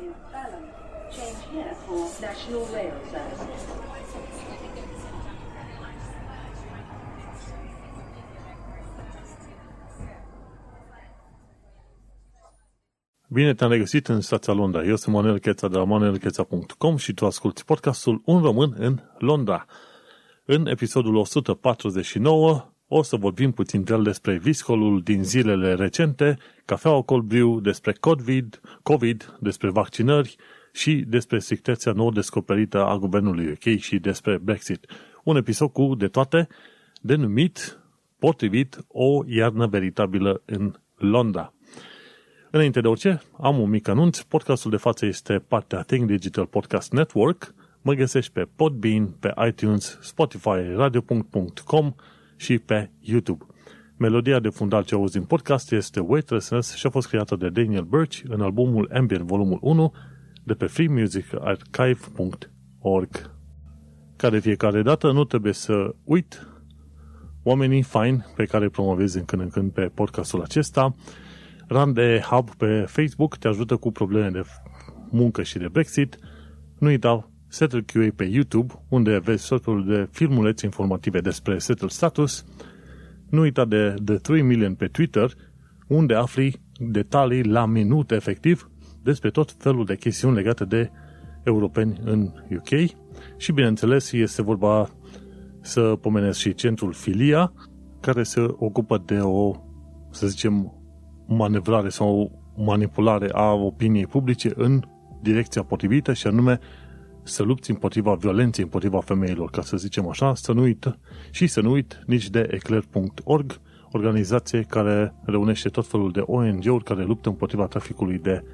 is Balham. Change here for National Rail Services. Bine te-am regăsit în stația Londra. Eu sunt Manuel Cheța de la manuelcheța.com și tu asculti podcastul Un Român în Londra. În episodul 149 o să vorbim puțin el despre viscolul din zilele recente, cafeaua cold brew, despre COVID, COVID, despre vaccinări și despre strictețea nou descoperită a guvernului UK și despre Brexit. Un episod cu de toate denumit, potrivit, o iarnă veritabilă în Londra. Înainte de orice, am un mic anunț. Podcastul de față este partea Think Digital Podcast Network. Mă găsești pe Podbean, pe iTunes, Spotify, radio.com și pe YouTube. Melodia de fundal ce auzi în podcast este Weightlessness și a fost creată de Daniel Birch în albumul Ambient volumul 1 de pe freemusicarchive.org. Ca de fiecare dată, nu trebuie să uit oamenii faini pe care îi promovezi în când în când pe podcastul acesta. Run de Hub pe Facebook te ajută cu probleme de muncă și de Brexit. Nu uita Settle QA pe YouTube, unde vezi totul de filmulețe informative despre Settle Status. Nu uita de The 3 Million pe Twitter, unde afli detalii la minut efectiv despre tot felul de chestiuni legate de europeni în UK. Și bineînțeles este vorba să pomenesc și centrul Filia, care se ocupă de o, să zicem, manevrare sau manipulare a opiniei publice în direcția potrivită și anume să lupți împotriva violenței împotriva femeilor, ca să zicem așa, să nu uit și să nu uit nici de eclair.org, organizație care reunește tot felul de ONG-uri care luptă împotriva traficului de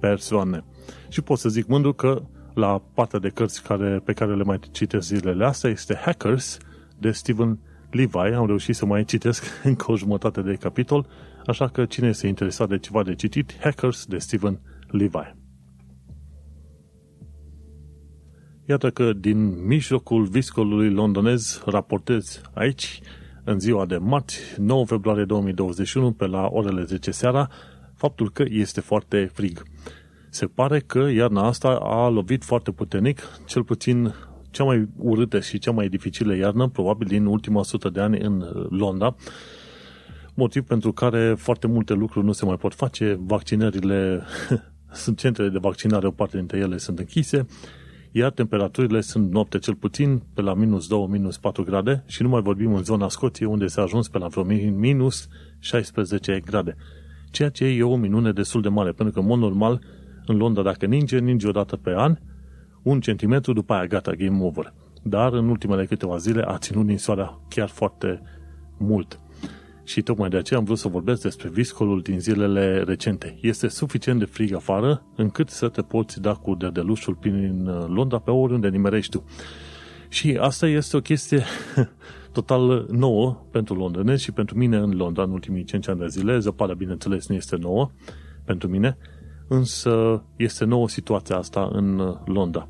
persoane. Și pot să zic mândru că la partea de cărți care, pe care le mai citesc zilele astea este Hackers de Stephen Levi. Am reușit să mai citesc încă o jumătate de capitol, așa că cine este interesat de ceva de citit, Hackers de Stephen Levi. Iată că din mijlocul viscolului londonez raportez aici, în ziua de marți, 9 februarie 2021, pe la orele 10 seara, faptul că este foarte frig. Se pare că iarna asta a lovit foarte puternic, cel puțin cea mai urâtă și cea mai dificilă iarnă, probabil din ultima 100 de ani în Londra, motiv pentru care foarte multe lucruri nu se mai pot face, vaccinările, sunt centrele de vaccinare, o parte dintre ele sunt închise, iar temperaturile sunt noapte cel puțin pe la minus 2, minus 4 grade și nu mai vorbim în zona Scoției unde s-a ajuns pe la vreo minus 16 grade. Ceea ce e o minune destul de mare, pentru că, în mod normal, în Londra, dacă ninge, ninge o dată pe an, un centimetru, după aia gata, game over. Dar în ultimele câteva zile a ținut ninsoarea chiar foarte mult. Și tocmai de aceea am vrut să vorbesc despre viscolul din zilele recente. Este suficient de frig afară încât să te poți da cu dedelușul prin Londra pe oriunde nimerești tu. Și asta este o chestie total nouă pentru londonezi și pentru mine în Londra în ultimii 5 ani de zile. Zăpada, bineînțeles, nu este nouă pentru mine, însă este nouă situația asta în Londra.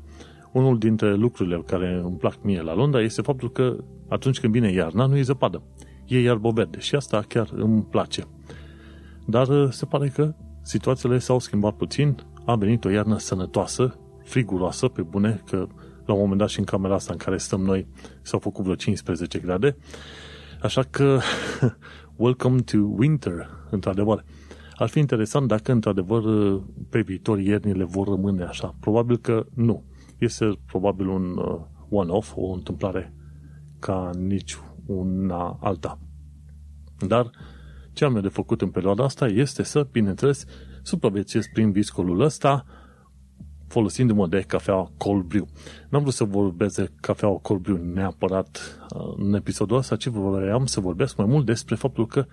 Unul dintre lucrurile care îmi plac mie la Londra este faptul că atunci când vine iarna nu e zăpadă e iarbă verde și asta chiar îmi place. Dar uh, se pare că situațiile s-au schimbat puțin, a venit o iarnă sănătoasă, friguroasă, pe bune, că la un moment dat și în camera asta în care stăm noi s-au făcut vreo 15 grade, așa că welcome to winter, într-adevăr. Ar fi interesant dacă, într-adevăr, uh, pe viitor iernile vor rămâne așa. Probabil că nu. Este probabil un uh, one-off, o întâmplare ca nici una alta. Dar ce am eu de făcut în perioada asta este să, bineînțeles, supraviețuiesc prin viscolul ăsta folosindu-mă de cafea cold brew. N-am vrut să vorbesc de cafea cold brew neapărat uh, în episodul ăsta, ci vreau să vorbesc mai mult despre faptul că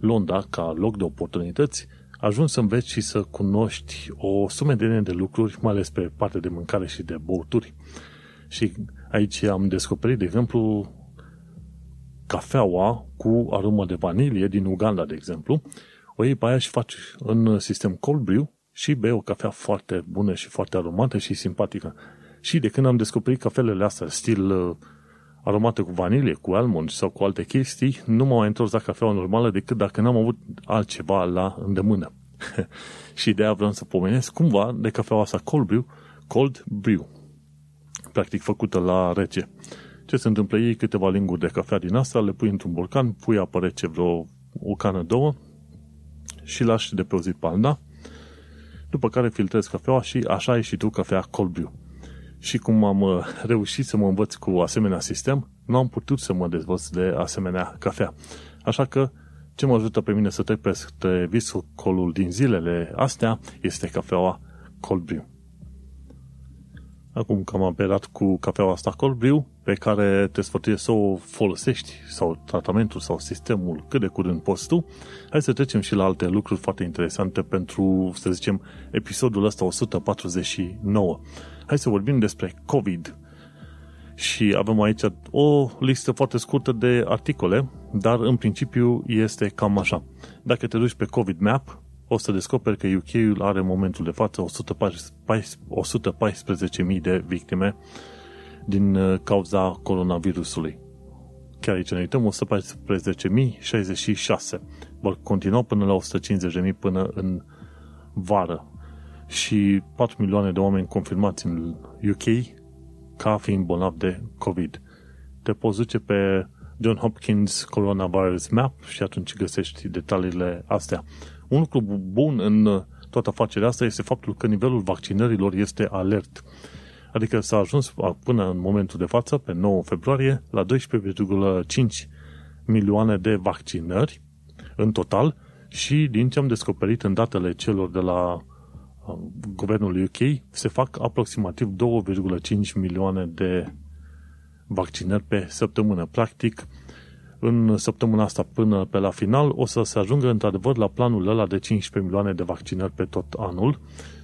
Londra, ca loc de oportunități, ajuns să înveți și să cunoști o sumedenie de lucruri, mai ales pe partea de mâncare și de băuturi. Și aici am descoperit, de exemplu, cafeaua cu aromă de vanilie din Uganda, de exemplu, o iei pe aia și faci în sistem cold brew și bei o cafea foarte bună și foarte aromată și simpatică. Și de când am descoperit cafelele astea, stil uh, aromate cu vanilie, cu almond sau cu alte chestii, nu m-am mai întors la cafeaua normală decât dacă n-am avut altceva la îndemână. și de aia vreau să pomenesc cumva de cafeaua asta cold brew, cold brew, practic făcută la rece. Ce se întâmplă? Ei câteva linguri de cafea din asta, le pui într-un borcan, pui apă rece vreo o cană, două și lași de pe o zi pe alta, după care filtrezi cafeaua și așa ai și tu cafea cold brew. Și cum am uh, reușit să mă învăț cu asemenea sistem, nu am putut să mă dezvăț de asemenea cafea. Așa că ce mă ajută pe mine să trec peste viscolul din zilele astea este cafeaua cold brew. Acum că am aperat cu cafeaua asta cold brew, pe care te sfătuiesc să o folosești, sau tratamentul sau sistemul cât de curând poți tu, hai să trecem și la alte lucruri foarte interesante pentru, să zicem, episodul ăsta 149. Hai să vorbim despre COVID. Și avem aici o listă foarte scurtă de articole, dar în principiu este cam așa. Dacă te duci pe COVID Map, o să descoperi că UK-ul are în momentul de față 114.000 de victime din uh, cauza coronavirusului. Chiar aici ne uităm, 114.066. Vor continua până la 150.000 până în vară. Și 4 milioane de oameni confirmați în UK ca fiind bolnavi de COVID. Te poți duce pe John Hopkins Coronavirus Map și atunci găsești detaliile astea. Un lucru bun în toată afacerea asta este faptul că nivelul vaccinărilor este alert. Adică s-a ajuns până în momentul de față, pe 9 februarie, la 12,5 milioane de vaccinări în total și din ce am descoperit în datele celor de la uh, guvernul UK, se fac aproximativ 2,5 milioane de vaccinări pe săptămână. Practic, în săptămâna asta până pe la final o să se ajungă într-adevăr la planul ăla de 15 milioane de vaccinări pe tot anul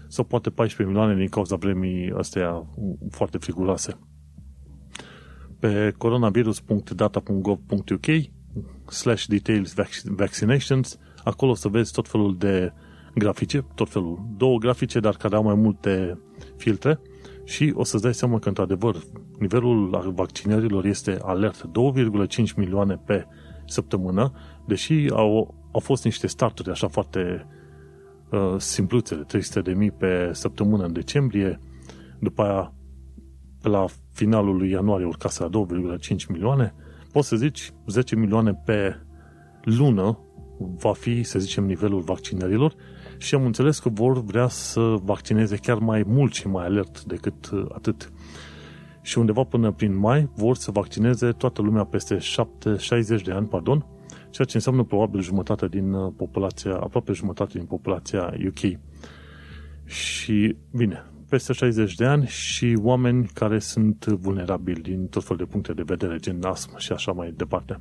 sau poate 14 milioane din cauza vremii astea foarte friguloase. Pe coronavirus.data.gov.uk slash details vaccinations acolo o să vezi tot felul de grafice, tot felul, două grafice, dar care au mai multe filtre și o să-ți dai seama că, într-adevăr, nivelul vaccinărilor este alert. 2,5 milioane pe săptămână, deși au, au fost niște starturi așa foarte uh, simpluțe, 300 de mii pe săptămână în decembrie, după aia pe la finalul lui ianuarie urcase la 2,5 milioane, poți să zici 10 milioane pe lună va fi, să zicem, nivelul vaccinărilor și am înțeles că vor vrea să vaccineze chiar mai mult și mai alert decât uh, atât. Și undeva până prin mai vor să vaccineze toată lumea peste 7, 60 de ani, pardon, ceea ce înseamnă probabil jumătate din uh, populația, aproape jumătate din populația UK. Și, bine, peste 60 de ani și oameni care sunt vulnerabili din tot felul de puncte de vedere, gen astmă și așa mai departe.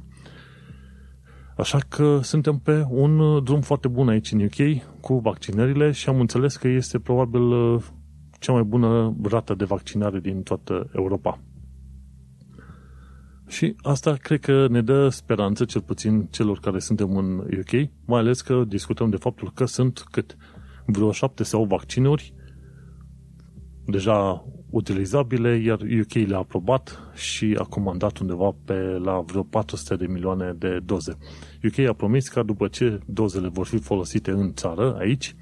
Așa că suntem pe un uh, drum foarte bun aici în UK cu vaccinările și am înțeles că este probabil uh, cea mai bună rată de vaccinare din toată Europa. Și asta cred că ne dă speranță, cel puțin celor care suntem în UK, mai ales că discutăm de faptul că sunt cât vreo șapte sau vaccinuri deja utilizabile, iar UK le-a aprobat și a comandat undeva pe la vreo 400 de milioane de doze. UK a promis că după ce dozele vor fi folosite în țară, aici,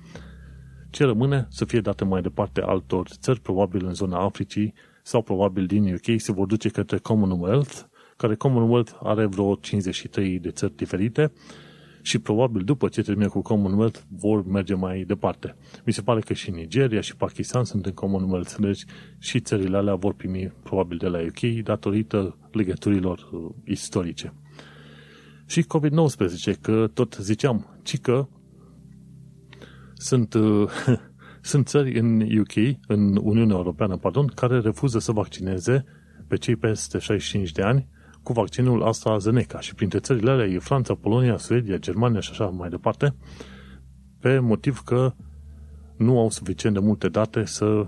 ce rămâne să fie date mai departe altor țări, probabil în zona Africii sau probabil din UK, se vor duce către Commonwealth, care Commonwealth are vreo 53 de țări diferite și probabil după ce termină cu Commonwealth vor merge mai departe. Mi se pare că și Nigeria și Pakistan sunt în Commonwealth, deci și țările alea vor primi probabil de la UK datorită legăturilor uh, istorice. Și COVID-19, că tot ziceam, ci că sunt, uh, sunt țări în UK, în Uniunea Europeană, pardon, care refuză să vaccineze pe cei peste 65 de ani cu vaccinul AstraZeneca și printre țările alea e Franța, Polonia, Suedia, Germania și așa mai departe, pe motiv că nu au suficient de multe date să uh,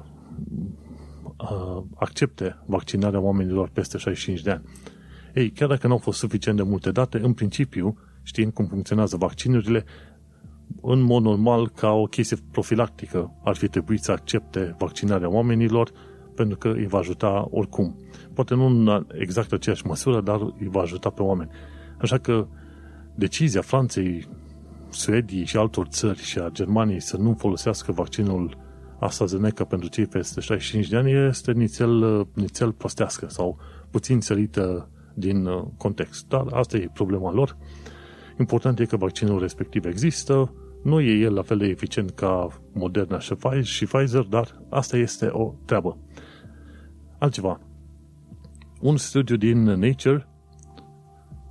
accepte vaccinarea oamenilor peste 65 de ani. Ei, chiar dacă nu au fost suficient de multe date, în principiu, știind cum funcționează vaccinurile, în mod normal, ca o chestie profilactică, ar fi trebuit să accepte vaccinarea oamenilor pentru că îi va ajuta oricum. Poate nu în exact aceeași măsură, dar îi va ajuta pe oameni. Așa că decizia Franței, Suediei și altor țări și a Germaniei să nu folosească vaccinul AstraZeneca pentru cei peste 65 de ani este nițel, nițel prostească sau puțin sărită din uh, context. Dar asta e problema lor. Important e că vaccinul respectiv există, nu e el la fel de eficient ca Moderna și Pfizer, dar asta este o treabă. Altceva. Un studiu din Nature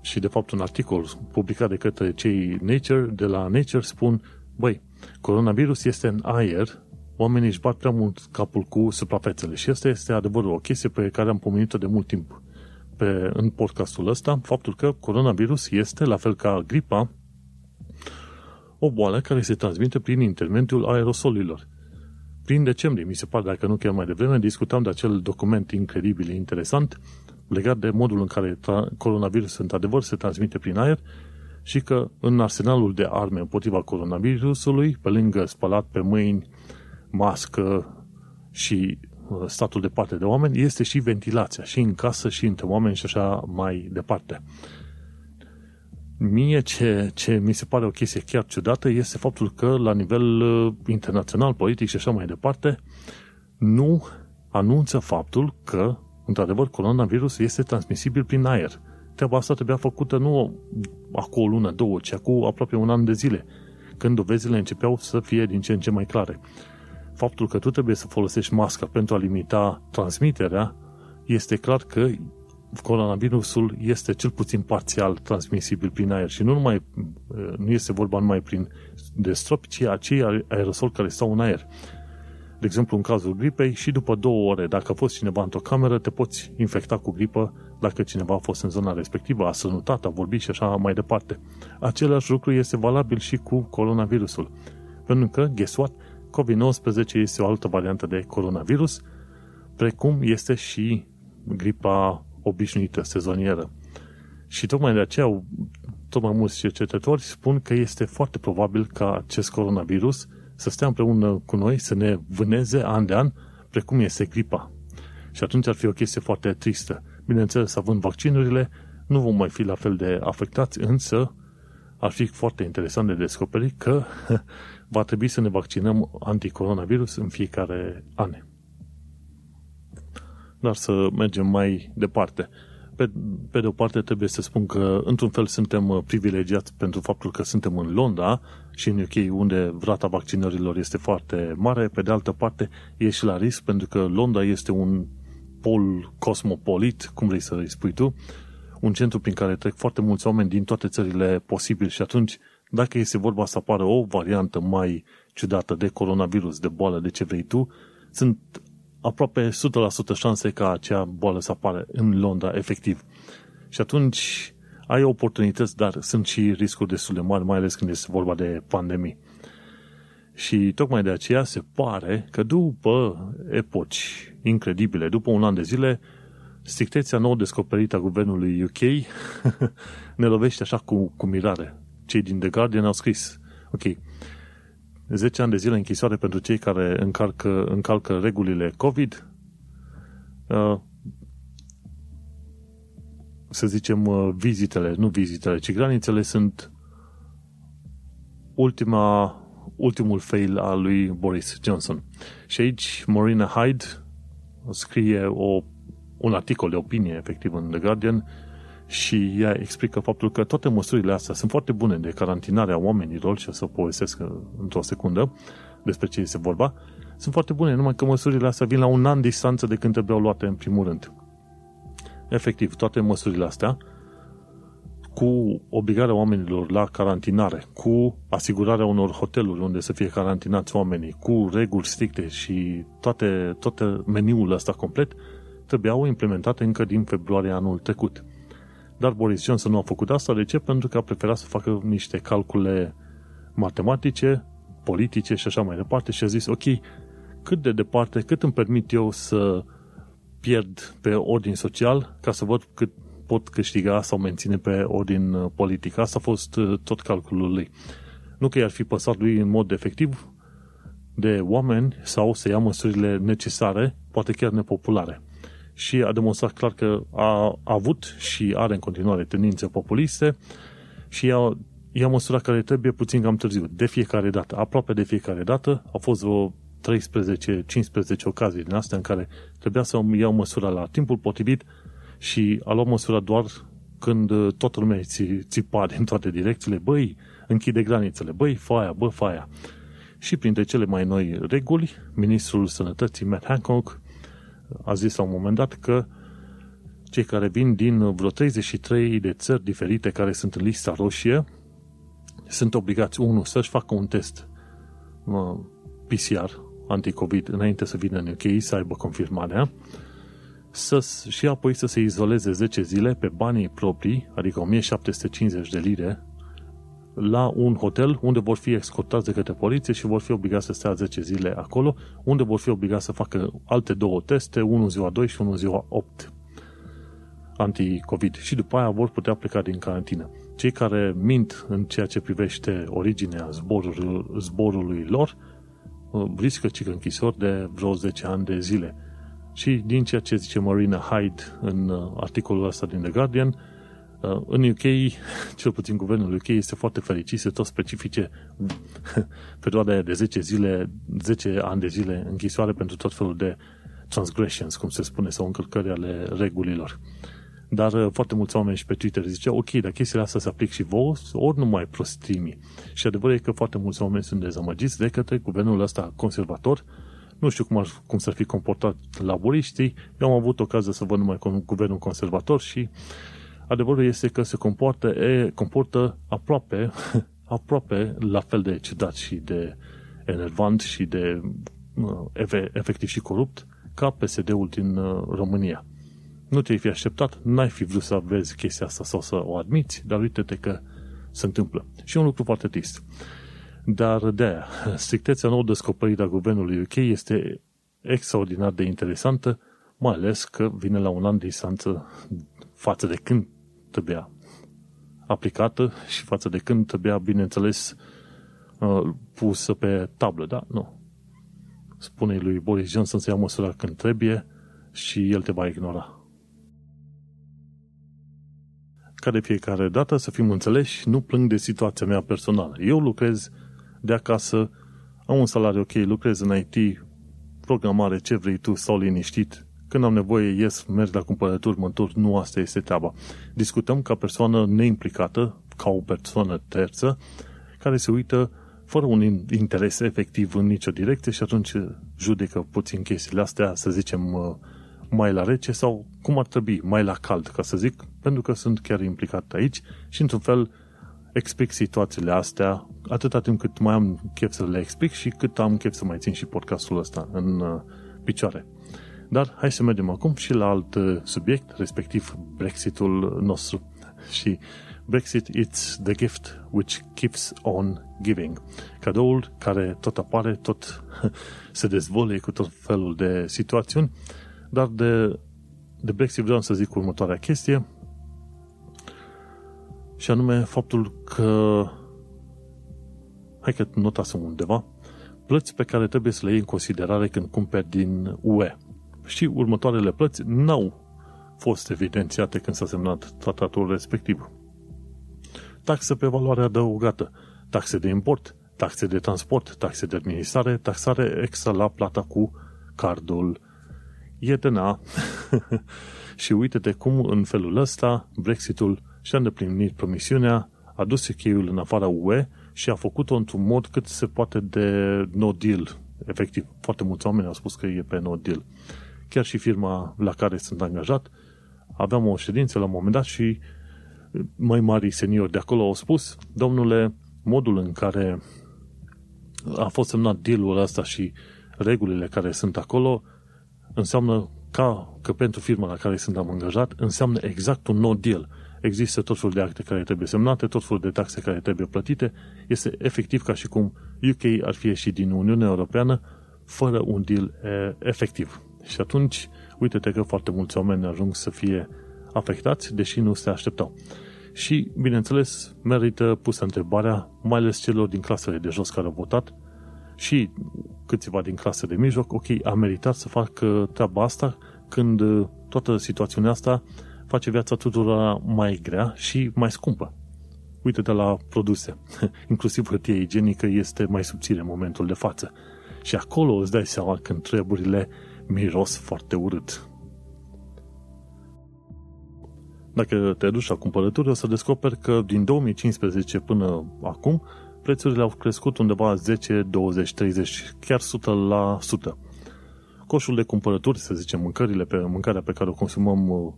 și de fapt un articol publicat de către cei Nature, de la Nature spun, băi, coronavirus este în aer, oamenii își bat prea mult capul cu suprafețele și asta este adevărul, o chestie pe care am pomenit-o de mult timp pe, în podcastul ăsta, faptul că coronavirus este, la fel ca gripa, o boală care se transmite prin intermediul aerosolilor. Prin decembrie, mi se pare, dacă nu chiar mai devreme, discutam de acel document incredibil, interesant, legat de modul în care coronavirus într-adevăr se transmite prin aer și că în arsenalul de arme împotriva coronavirusului, pe lângă spălat pe mâini, mască și uh, statul de parte de oameni, este și ventilația, și în casă, și între oameni și așa mai departe. Mie ce, ce mi se pare o chestie chiar ciudată este faptul că la nivel uh, internațional, politic și așa mai departe, nu anunță faptul că, într-adevăr, coronavirus este transmisibil prin aer. Treaba asta trebuia făcută nu acum o lună, două, ci acum aproape un an de zile, când dovezile începeau să fie din ce în ce mai clare. Faptul că tu trebuie să folosești masca pentru a limita transmiterea, este clar că coronavirusul este cel puțin parțial transmisibil prin aer și nu numai nu este vorba numai prin de stropi, ci acei aerosol care stau în aer. De exemplu, în cazul gripei, și după două ore, dacă a fost cineva într-o cameră, te poți infecta cu gripă dacă cineva a fost în zona respectivă, a sănutat, a vorbit și așa mai departe. Același lucru este valabil și cu coronavirusul. Pentru că, guess what? COVID-19 este o altă variantă de coronavirus, precum este și gripa obișnuită, sezonieră. Și tocmai de aceea, tot mai mulți cercetători spun că este foarte probabil ca acest coronavirus să stea împreună cu noi, să ne vâneze an de an, precum este gripa. Și atunci ar fi o chestie foarte tristă. Bineînțeles, având vaccinurile, nu vom mai fi la fel de afectați, însă ar fi foarte interesant de descoperit că va trebui să ne vaccinăm anticoronavirus în fiecare an dar să mergem mai departe. Pe, pe de o parte trebuie să spun că într-un fel suntem uh, privilegiați pentru faptul că suntem în Londra și în UK unde vrata vaccinărilor este foarte mare, pe de altă parte e și la risc pentru că Londra este un pol cosmopolit, cum vrei să îi spui tu, un centru prin care trec foarte mulți oameni din toate țările posibile și atunci dacă este vorba să apară o variantă mai ciudată de coronavirus, de boală, de ce vrei tu, sunt aproape 100% șanse ca acea boală să apară în Londra, efectiv. Și atunci ai oportunități, dar sunt și riscuri destul de mari, mai ales când este vorba de pandemii. Și tocmai de aceea se pare că după epoci incredibile, după un an de zile, strictețea nou descoperită a guvernului UK ne lovește așa cu, cu mirare. Cei din The Guardian au scris, ok, 10 ani de zile închisoare pentru cei care încalcă, încalcă regulile COVID, uh, să zicem, uh, vizitele, nu vizitele, ci granițele sunt ultima, ultimul fail al lui Boris Johnson. Și aici Marina Hyde scrie o, un articol de opinie, efectiv, în The Guardian, și ea explică faptul că toate măsurile astea sunt foarte bune de carantinare a oamenilor și o să povestesc într-o secundă despre ce este vorba, sunt foarte bune, numai că măsurile astea vin la un an distanță de când trebuiau luate în primul rând. Efectiv, toate măsurile astea, cu obligarea oamenilor la carantinare, cu asigurarea unor hoteluri unde să fie carantinați oamenii, cu reguli stricte și toate, toate meniul ăsta complet, trebuiau implementate încă din februarie anul trecut. Dar Boris Johnson nu a făcut asta. De ce? Pentru că a preferat să facă niște calcule matematice, politice și așa mai departe și a zis, ok, cât de departe, cât îmi permit eu să pierd pe ordin social ca să văd cât pot câștiga sau menține pe ordin uh, politic. Asta a fost uh, tot calculul lui. Nu că i-ar fi păsat lui în mod efectiv de oameni sau să ia măsurile necesare, poate chiar nepopulare și a demonstrat clar că a avut și are în continuare tendințe populiste și a ia măsura care trebuie puțin cam târziu. De fiecare dată, aproape de fiecare dată, au fost vreo 13-15 ocazii din astea în care trebuia să iau măsura la timpul potrivit și a luat măsura doar când uh, toată lumea țipa din toate direcțiile, băi, închide granițele, băi, faia, bă, faia. Și printre cele mai noi reguli, ministrul sănătății Matt Hancock a zis la un moment dat că cei care vin din vreo 33 de țări diferite care sunt în lista roșie sunt obligați, unul, să-și facă un test PCR anticovid înainte să vină în UK, să aibă confirmarea, să, și apoi să se izoleze 10 zile pe banii proprii, adică 1750 de lire, la un hotel unde vor fi escortați de către poliție și vor fi obligați să stea 10 zile acolo, unde vor fi obligați să facă alte două teste, unul ziua 2 și unul ziua 8 anti-COVID și după aia vor putea pleca din carantină. Cei care mint în ceea ce privește originea zborului, zborului lor uh, riscă cică închisori de vreo 10 ani de zile. Și din ceea ce zice Marina Hyde în uh, articolul ăsta din The Guardian, uh, în UK, cel puțin guvernul UK este foarte fericit să tot specifice perioada de 10 zile, 10 ani de zile închisoare pentru tot felul de transgressions, cum se spune, sau încălcări ale regulilor. Dar uh, foarte mulți oameni și pe Twitter ziceau, ok, dar chestiile astea se aplic și vouă, ori nu mai prostimii. Și adevărul e că foarte mulți oameni sunt dezamăgiți de către guvernul ăsta conservator. Nu știu cum, ar, cum s-ar fi comportat laburiștii. Eu am avut ocazia să văd numai cu guvernul conservator și adevărul este că se comportă, e, comportă aproape, aproape la fel de ciudat și de enervant și de uh, efectiv și corupt ca PSD-ul din uh, România nu te-ai fi așteptat, n-ai fi vrut să vezi chestia asta sau să o admiți, dar uite-te că se întâmplă. Și un lucru foarte trist. Dar de aia, strictețea nou descoperită a guvernului UK este extraordinar de interesantă, mai ales că vine la un an de distanță față de când trebuia aplicată și față de când trebuia, bineînțeles, uh, pusă pe tablă, da? Nu. Spune lui Boris Johnson să ia măsura când trebuie și el te va ignora. ca de fiecare dată să fim înțeleși, nu plâng de situația mea personală. Eu lucrez de acasă, am un salariu ok, lucrez în IT, programare, ce vrei tu, stau liniștit. Când am nevoie, ies, merg la cumpărături, mă întorc, nu asta este treaba. Discutăm ca persoană neimplicată, ca o persoană terță, care se uită fără un interes efectiv în nicio direcție și atunci judecă puțin chestiile astea, să zicem, mai la rece sau cum ar trebui, mai la cald, ca să zic, pentru că sunt chiar implicat aici și într-un fel explic situațiile astea atâta timp cât mai am chef să le explic și cât am chef să mai țin și podcastul ăsta în uh, picioare. Dar hai să mergem acum și la alt uh, subiect, respectiv Brexitul nostru. Și Brexit, it's the gift which keeps on giving. Cadoul care tot apare, tot se dezvolie cu tot felul de situațiuni dar de, de Brexit vreau să zic următoarea chestie și anume faptul că hai că notasem undeva plăți pe care trebuie să le iei în considerare când cumperi din UE. Și următoarele plăți n-au fost evidențiate când s-a semnat tratatul respectiv. Taxe pe valoare adăugată, taxe de import, taxe de transport, taxe de administrare, taxare extra la plata cu cardul ietena și uite-te cum în felul ăsta Brexitul și-a îndeplinit promisiunea, a dus cheiul în afara UE și a făcut-o într-un mod cât se poate de no deal. Efectiv, foarte mulți oameni au spus că e pe no deal. Chiar și firma la care sunt angajat, aveam o ședință la un moment dat și mai mari seniori de acolo au spus, domnule, modul în care a fost semnat deal-ul ăsta și regulile care sunt acolo înseamnă ca că pentru firma la care sunt am angajat, înseamnă exact un no deal. Există tot felul de acte care trebuie semnate, tot felul de taxe care trebuie plătite. Este efectiv ca și cum UK ar fi ieșit din Uniunea Europeană fără un deal e, efectiv. Și atunci, uite-te că foarte mulți oameni ajung să fie afectați, deși nu se așteptau. Și, bineînțeles, merită pusă întrebarea, mai ales celor din clasele de jos care au votat, și câțiva din clase de mijloc, ok, a meritat să facă treaba asta când uh, toată situația asta face viața tuturor mai grea și mai scumpă. Uită-te la produse. Inclusiv hârtie igienică este mai subțire în momentul de față. Și acolo îți dai seama când treburile miros foarte urât. Dacă te duci la cumpărături, o să descoperi că din 2015 până acum, prețurile au crescut undeva 10, 20, 30, chiar 100%. Coșul de cumpărături, să zicem, mâncările pe, mâncarea pe care o consumăm uh,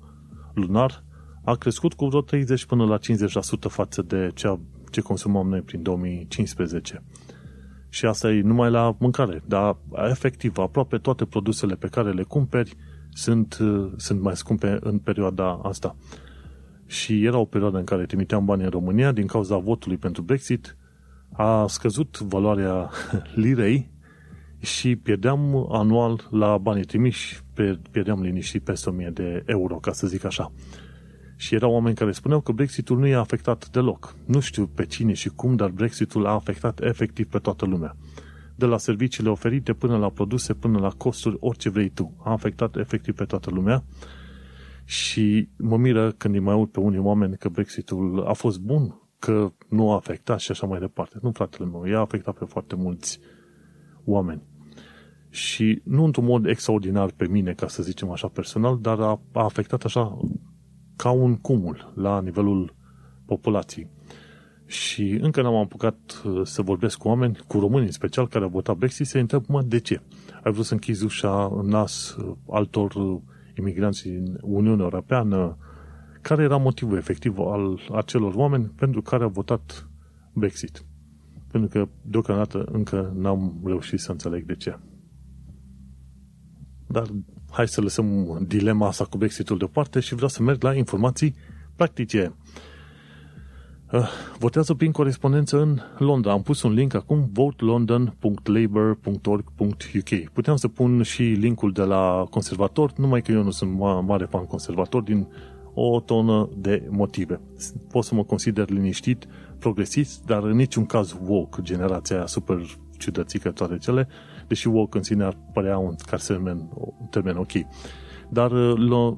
lunar, a crescut cu vreo 30 până la 50% față de cea ce consumam noi prin 2015. Și asta e numai la mâncare, dar efectiv, aproape toate produsele pe care le cumperi sunt, uh, sunt mai scumpe în perioada asta. Și era o perioadă în care trimiteam bani în România, din cauza votului pentru Brexit, a scăzut valoarea lirei și pierdeam anual la banii trimiși, pierdeam liniștit peste 1000 de euro, ca să zic așa. Și erau oameni care spuneau că Brexitul nu i-a afectat deloc. Nu știu pe cine și cum, dar Brexitul a afectat efectiv pe toată lumea. De la serviciile oferite până la produse, până la costuri, orice vrei tu. A afectat efectiv pe toată lumea. Și mă miră când îi mai aud pe unii oameni că Brexitul a fost bun, că nu a afectat și așa mai departe. Nu, fratele meu, i-a afectat pe foarte mulți oameni. Și nu într-un mod extraordinar pe mine, ca să zicem așa personal, dar a, a afectat așa ca un cumul la nivelul populației. Și încă n-am apucat uh, să vorbesc cu oameni, cu români în special, care au votat Brexit, să întreb, mă, de ce? Ai vrut să închizi ușa în nas uh, altor uh, imigranți din Uniunea Europeană? Care era motivul efectiv al acelor oameni pentru care au votat Brexit? Pentru că, deocamdată, încă n-am reușit să înțeleg de ce. Dar hai să lăsăm dilema asta cu Brexitul deoparte și vreau să merg la informații practice. Uh, votează prin corespondență în Londra. Am pus un link acum, votelondon.labour.org.uk. Puteam să pun și linkul de la conservator, numai că eu nu sunt mare fan conservator din o tonă de motive. Pot să mă consider liniștit, progresist, dar în niciun caz woke, generația aia super ciudățică toate cele, deși woke în sine ar părea un termen, un termen ok. Dar uh,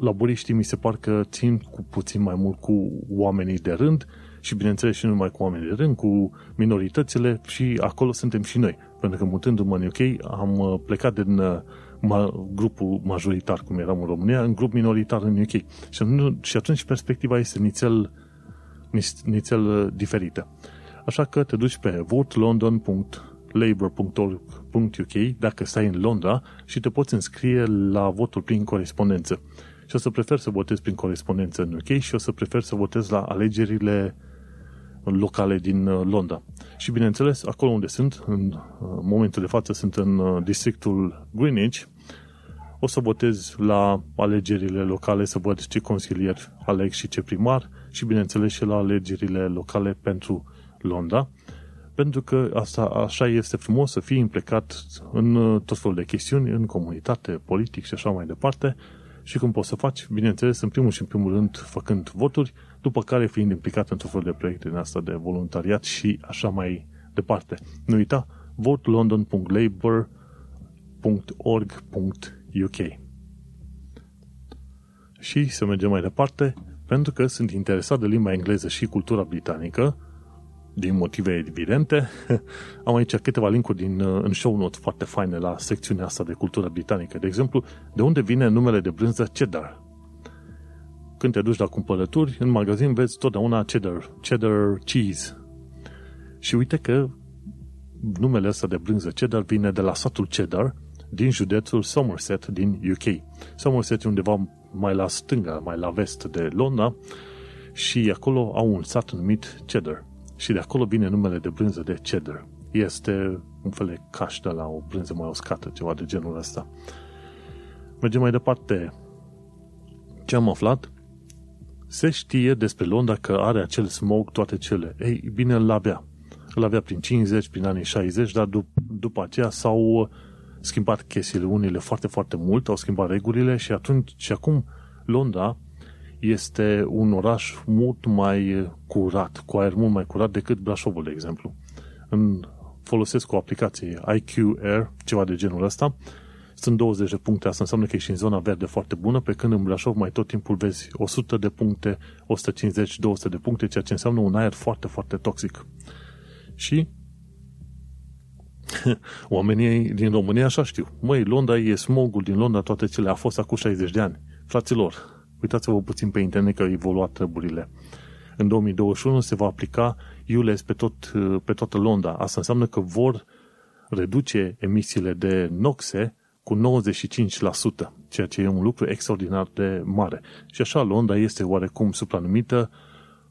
laburiștii mi se par că țin cu puțin mai mult cu oamenii de rând și bineînțeles și nu numai cu oamenii de rând, cu minoritățile și acolo suntem și noi. Pentru că mutându-mă în UK am uh, plecat din uh, ma, grupul majoritar, cum eram în România, în grup minoritar în UK. Și, nu, și atunci perspectiva este nițel, nițel diferită. Așa că te duci pe votelondon.com labour.org.uk dacă stai în Londra și te poți înscrie la votul prin corespondență. Și o să prefer să votez prin corespondență în UK și o să prefer să votez la alegerile locale din uh, Londra. Și bineînțeles, acolo unde sunt, în uh, momentul de față sunt în uh, districtul Greenwich, o să votez la alegerile locale să văd ce consilier aleg și ce primar și bineînțeles și la alegerile locale pentru Londra pentru că asta așa este frumos să fii implicat în uh, tot felul de chestiuni, în comunitate, politic și așa mai departe. Și cum poți să faci, bineînțeles, în primul și în primul rând făcând voturi, după care fiind implicat în tot felul de proiecte din asta de voluntariat și așa mai departe. Nu uita, votelondon.labour.org.uk Și să mergem mai departe, pentru că sunt interesat de limba engleză și cultura britanică, din motive evidente. Am aici câteva linkuri din, uh, în show notes foarte faine la secțiunea asta de cultură britanică. De exemplu, de unde vine numele de brânză cheddar? Când te duci la cumpărături, în magazin vezi totdeauna cheddar, cheddar cheese. Și uite că numele ăsta de brânză cheddar vine de la satul cheddar din județul Somerset din UK. Somerset e undeva mai la stânga, mai la vest de Londra și acolo au un sat numit cheddar. Și de acolo vine numele de brânză de cheddar. Este un fel de caș de la o brânză mai uscată, ceva de genul ăsta. Mergem mai departe. Ce am aflat? Se știe despre Londra că are acel smog toate cele. Ei, bine, îl avea. Îl avea prin 50, prin anii 60, dar dup- după aceea s-au schimbat chestiile unile foarte, foarte mult, au schimbat regulile și atunci și acum Londra este un oraș mult mai curat, cu aer mult mai curat decât Brașovul, de exemplu. În, folosesc o aplicație IQ Air, ceva de genul ăsta, sunt 20 de puncte, asta înseamnă că ești în zona verde foarte bună, pe când în Brașov mai tot timpul vezi 100 de puncte, 150, 200 de puncte, ceea ce înseamnă un aer foarte, foarte toxic. Și oamenii din România așa știu. Măi, Londra e smogul din Londra, toate cele a fost acum 60 de ani. Fraților, uitați-vă puțin pe internet că au evoluat treburile. În 2021 se va aplica ULEZ pe, tot, pe toată Londra. Asta înseamnă că vor reduce emisiile de noxe cu 95%, ceea ce e un lucru extraordinar de mare. Și așa Londra este oarecum supranumită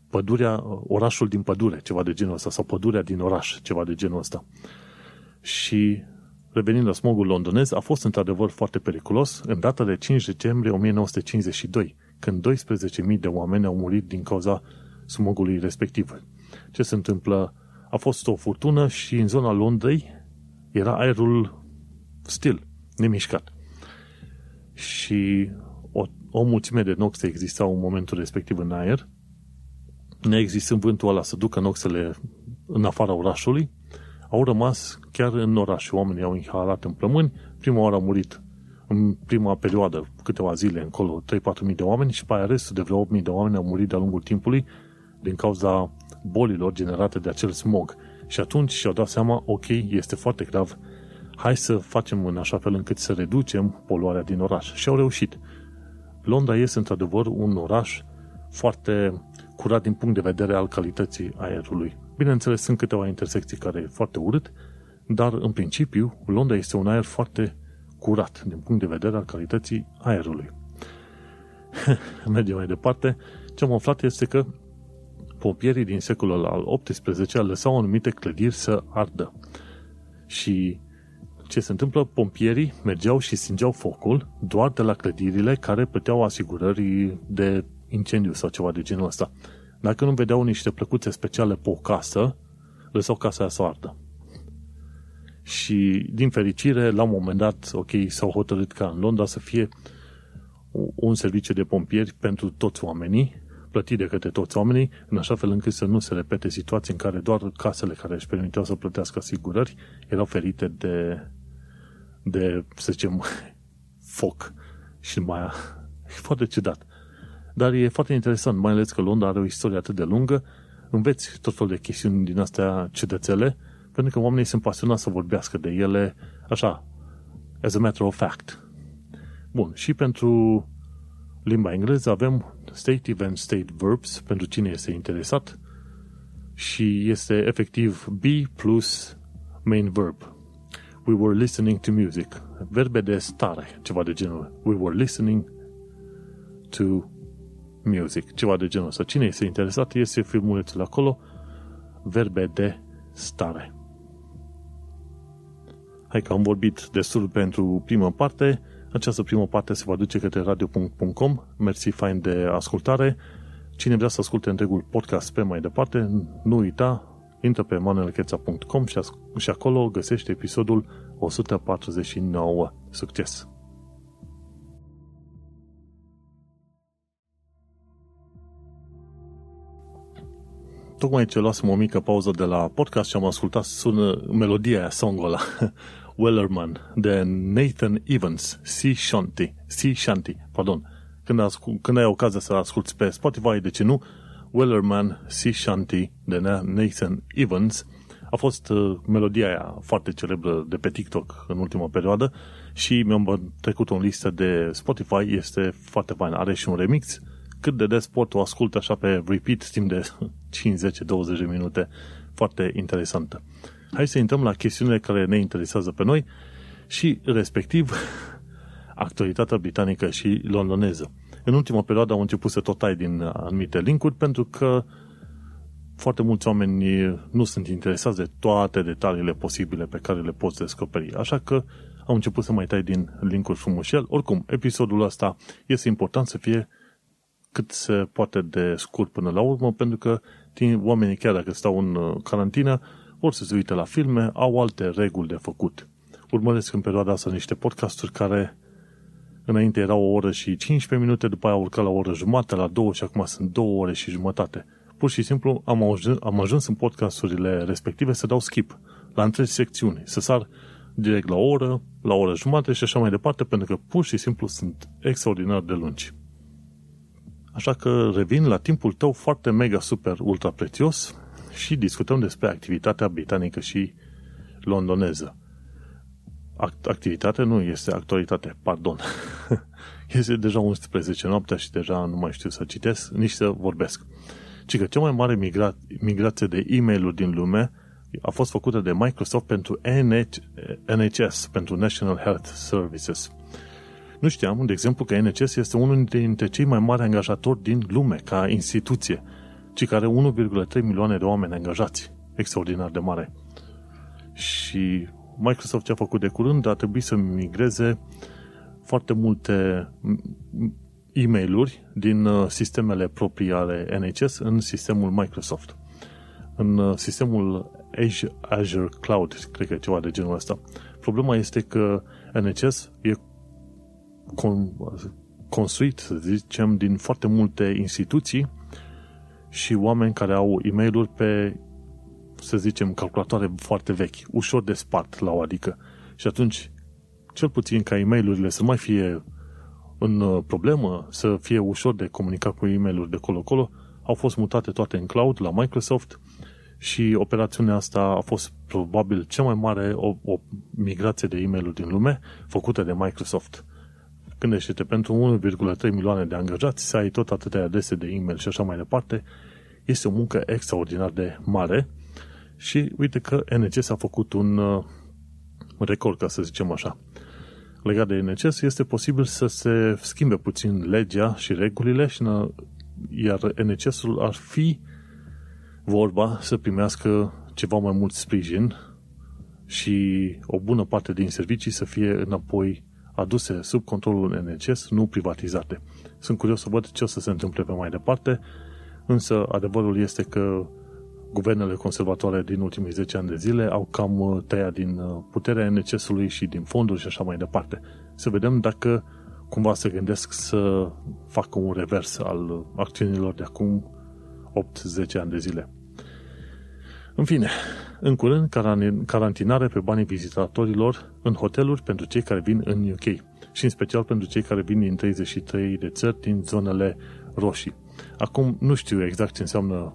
pădurea, orașul din pădure, ceva de genul ăsta, sau pădurea din oraș, ceva de genul ăsta. Și revenind la smogul londonez, a fost într-adevăr foarte periculos în data de 5 decembrie 1952, când 12.000 de oameni au murit din cauza smogului respectiv. Ce se întâmplă? A fost o furtună și în zona Londrei era aerul stil, nemișcat. Și o, o mulțime de noxe existau în momentul respectiv în aer, neexistând vântul ăla să ducă noxele în afara orașului, au rămas chiar în oraș. Oamenii au inhalat în plămâni, prima oară au murit în prima perioadă, câteva zile încolo, 3-4 mii de oameni și pe aia restul de vreo 8 mii de oameni au murit de-a lungul timpului din cauza bolilor generate de acel smog. Și atunci și-au dat seama, ok, este foarte grav, hai să facem în așa fel încât să reducem poluarea din oraș. Și au reușit. Londra este într-adevăr un oraș foarte curat din punct de vedere al calității aerului. Bineînțeles, sunt câteva intersecții care e foarte urât, dar în principiu Londra este un aer foarte curat din punct de vedere al calității aerului. Mergem mai departe. Ce am aflat este că pompierii din secolul al XVIII-lea lăsau anumite clădiri să ardă. Și ce se întâmplă? Pompierii mergeau și stingeau focul doar de la clădirile care plăteau asigurări de incendiu sau ceva de genul ăsta. Dacă nu vedeau niște plăcuțe speciale pe o casă, lăsau casa aia să ardă. Și, din fericire, la un moment dat, ok, s-au hotărât ca în Londra să fie un serviciu de pompieri pentru toți oamenii, plătit de către toți oamenii, în așa fel încât să nu se repete situații în care doar casele care își permiteau să plătească asigurări erau ferite de, de să zicem, foc și mai e foarte ciudat. Dar e foarte interesant, mai ales că Londra are o istorie atât de lungă, înveți tot felul de chestiuni din astea cetățele, pentru că oamenii sunt pasionați să vorbească de ele așa, as a matter of fact. Bun, și pentru limba engleză avem stative and state verbs, pentru cine este interesat, și este efectiv be plus main verb. We were listening to music. Verbe de stare, ceva de genul. We were listening to music, ceva de genul ăsta. Cine este interesat, este filmulețul acolo, verbe de stare. Hai că am vorbit destul pentru prima parte. Această primă parte se va duce către radio.com. Mersi fain de ascultare. Cine vrea să asculte întregul podcast pe mai departe, nu uita, intră pe manuelcheța.com și, și acolo găsește episodul 149. Succes! Tocmai ce luasem o mică pauză de la podcast și am ascultat sună melodia aia, songul ăla, Wellerman, de Nathan Evans, Sea Shanty, Sea Shanty, pardon. Când, ascult, când ai ocazia să asculti pe Spotify, de ce nu, Wellerman, Sea Shanty, de Nathan Evans, a fost uh, melodia aia foarte celebră de pe TikTok în ultima perioadă și mi-am trecut o listă de Spotify, este foarte fain, are și un remix cât de des pot o ascult așa pe repeat timp de 5, 10, 20 de minute. Foarte interesantă. Hai să intrăm la chestiunile care ne interesează pe noi și, respectiv, actualitatea britanică și londoneză. În ultima perioadă au început să tot tai din anumite linkuri pentru că foarte mulți oameni nu sunt interesați de toate detaliile posibile pe care le poți descoperi. Așa că au început să mai tai din linkuri frumușel. Oricum, episodul ăsta este important să fie cât se poate de scurt până la urmă, pentru că oamenii, chiar dacă stau în uh, carantină, vor să se uite la filme, au alte reguli de făcut. Urmăresc în perioada asta niște podcasturi care înainte erau o oră și 15 minute, după aia au urcat la o oră jumătate, la două și acum sunt două ore și jumătate. Pur și simplu am ajuns, am ajuns în podcasturile respective să dau skip la întregi secțiuni, să sar direct la o oră, la o oră jumate și așa mai departe, pentru că pur și simplu sunt extraordinar de lungi. Așa că revin la timpul tău foarte mega super ultra prețios și discutăm despre activitatea britanică și londoneză. Activitate nu este actualitate, pardon. este deja 11 noaptea și deja nu mai știu să citesc, nici să vorbesc. Ci că cea mai mare migra- migrație de e mail din lume a fost făcută de Microsoft pentru NHS, pentru National Health Services. Nu știam, de exemplu, că NHS este unul dintre cei mai mari angajatori din lume ca instituție, ci care 1,3 milioane de oameni angajați. Extraordinar de mare. Și Microsoft ce a făcut de curând a trebuit să migreze foarte multe e mail din uh, sistemele proprii ale NHS în sistemul Microsoft. În uh, sistemul Azure Cloud, cred că e ceva de genul ăsta. Problema este că NHS e construit, să zicem, din foarte multe instituții și oameni care au e mail pe, să zicem, calculatoare foarte vechi, ușor de spart la o adică. Și atunci, cel puțin ca e mail să mai fie în uh, problemă, să fie ușor de comunicat cu e mail de colo-colo, au fost mutate toate în cloud la Microsoft și operațiunea asta a fost probabil cea mai mare o, o migrație de e mail din lume făcută de Microsoft. Gândește-te, pentru 1,3 milioane de angajați să ai tot atâtea adrese de e-mail și așa mai departe, este o muncă extraordinar de mare și uite că NCS a făcut un uh, record, ca să zicem așa. Legat de NCS, este posibil să se schimbe puțin legea și regulile, și iar NCS-ul ar fi vorba să primească ceva mai mult sprijin și o bună parte din servicii să fie înapoi aduse sub controlul NHS, nu privatizate. Sunt curios să văd ce o să se întâmple pe mai departe, însă adevărul este că guvernele conservatoare din ultimii 10 ani de zile au cam uh, tăiat din uh, puterea NHS-ului și din fonduri și așa mai departe. Să vedem dacă cumva se gândesc să facă un revers al acțiunilor de acum 8-10 ani de zile. În fine, în curând, carantinare pe banii vizitatorilor în hoteluri pentru cei care vin în UK și în special pentru cei care vin din 33 de țări din zonele roșii. Acum nu știu exact ce înseamnă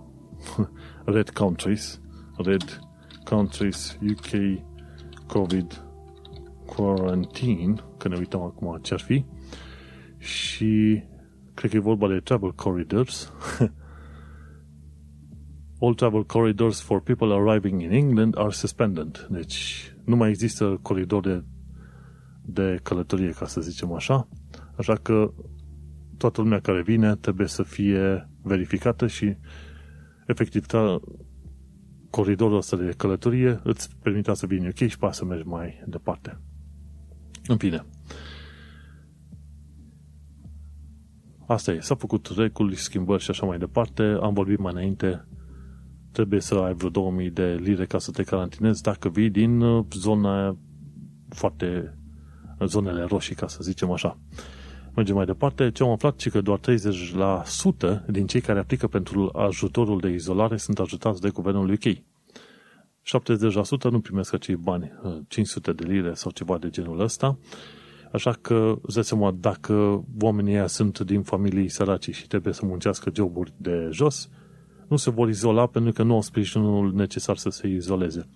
Red Countries, Red Countries UK COVID Quarantine, că ne uităm acum ce ar fi, și cred că e vorba de Travel Corridors, all travel corridors for people arriving in England are suspended. Deci nu mai există coridor de, de călătorie, ca să zicem așa. Așa că toată lumea care vine trebuie să fie verificată și efectiv ta, coridorul ăsta de călătorie îți permite să vii ok și poate să mergi mai departe. În fine. Asta e. S-a făcut reguli, schimbări și așa mai departe. Am vorbit mai înainte trebuie să ai vreo 2000 de lire ca să te carantinezi dacă vii din uh, zona foarte zonele roșii, ca să zicem așa. Mergem mai departe. Ce am aflat și că doar 30% din cei care aplică pentru ajutorul de izolare sunt ajutați de guvernul UK. 70% nu primesc acei bani, 500 uh, de lire sau ceva de genul ăsta. Așa că, îți dai seama, dacă oamenii ăia sunt din familii săraci și trebuie să muncească joburi de jos, nu se vor izola pentru că nu au sprijinul necesar să se izoleze.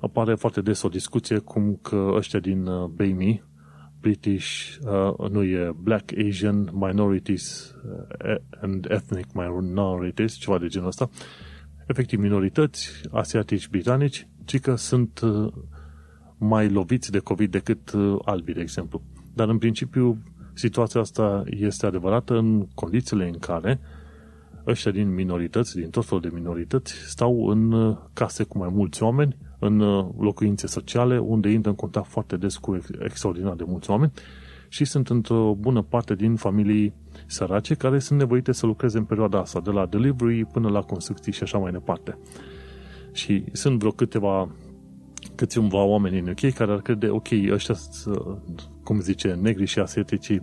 Apare foarte des o discuție cum că ăștia din uh, BAME, British, uh, nu e Black Asian Minorities uh, and Ethnic Minorities, ceva de genul ăsta, efectiv minorități asiatici britanici, ci că sunt uh, mai loviți de COVID decât uh, albii, de exemplu. Dar în principiu situația asta este adevărată în condițiile în care uh, ăștia din minorități, din tot felul de minorități, stau în uh, case cu mai mulți oameni, în uh, locuințe sociale, unde intră în contact foarte des cu extraordinar de mulți oameni și sunt într-o bună parte din familii sărace care sunt nevoite să lucreze în perioada asta, de la delivery până la construcții și așa mai departe. Și sunt vreo câteva câțiva oameni în UK care ar crede, ok, ăștia, cum zice, negri și asiaticii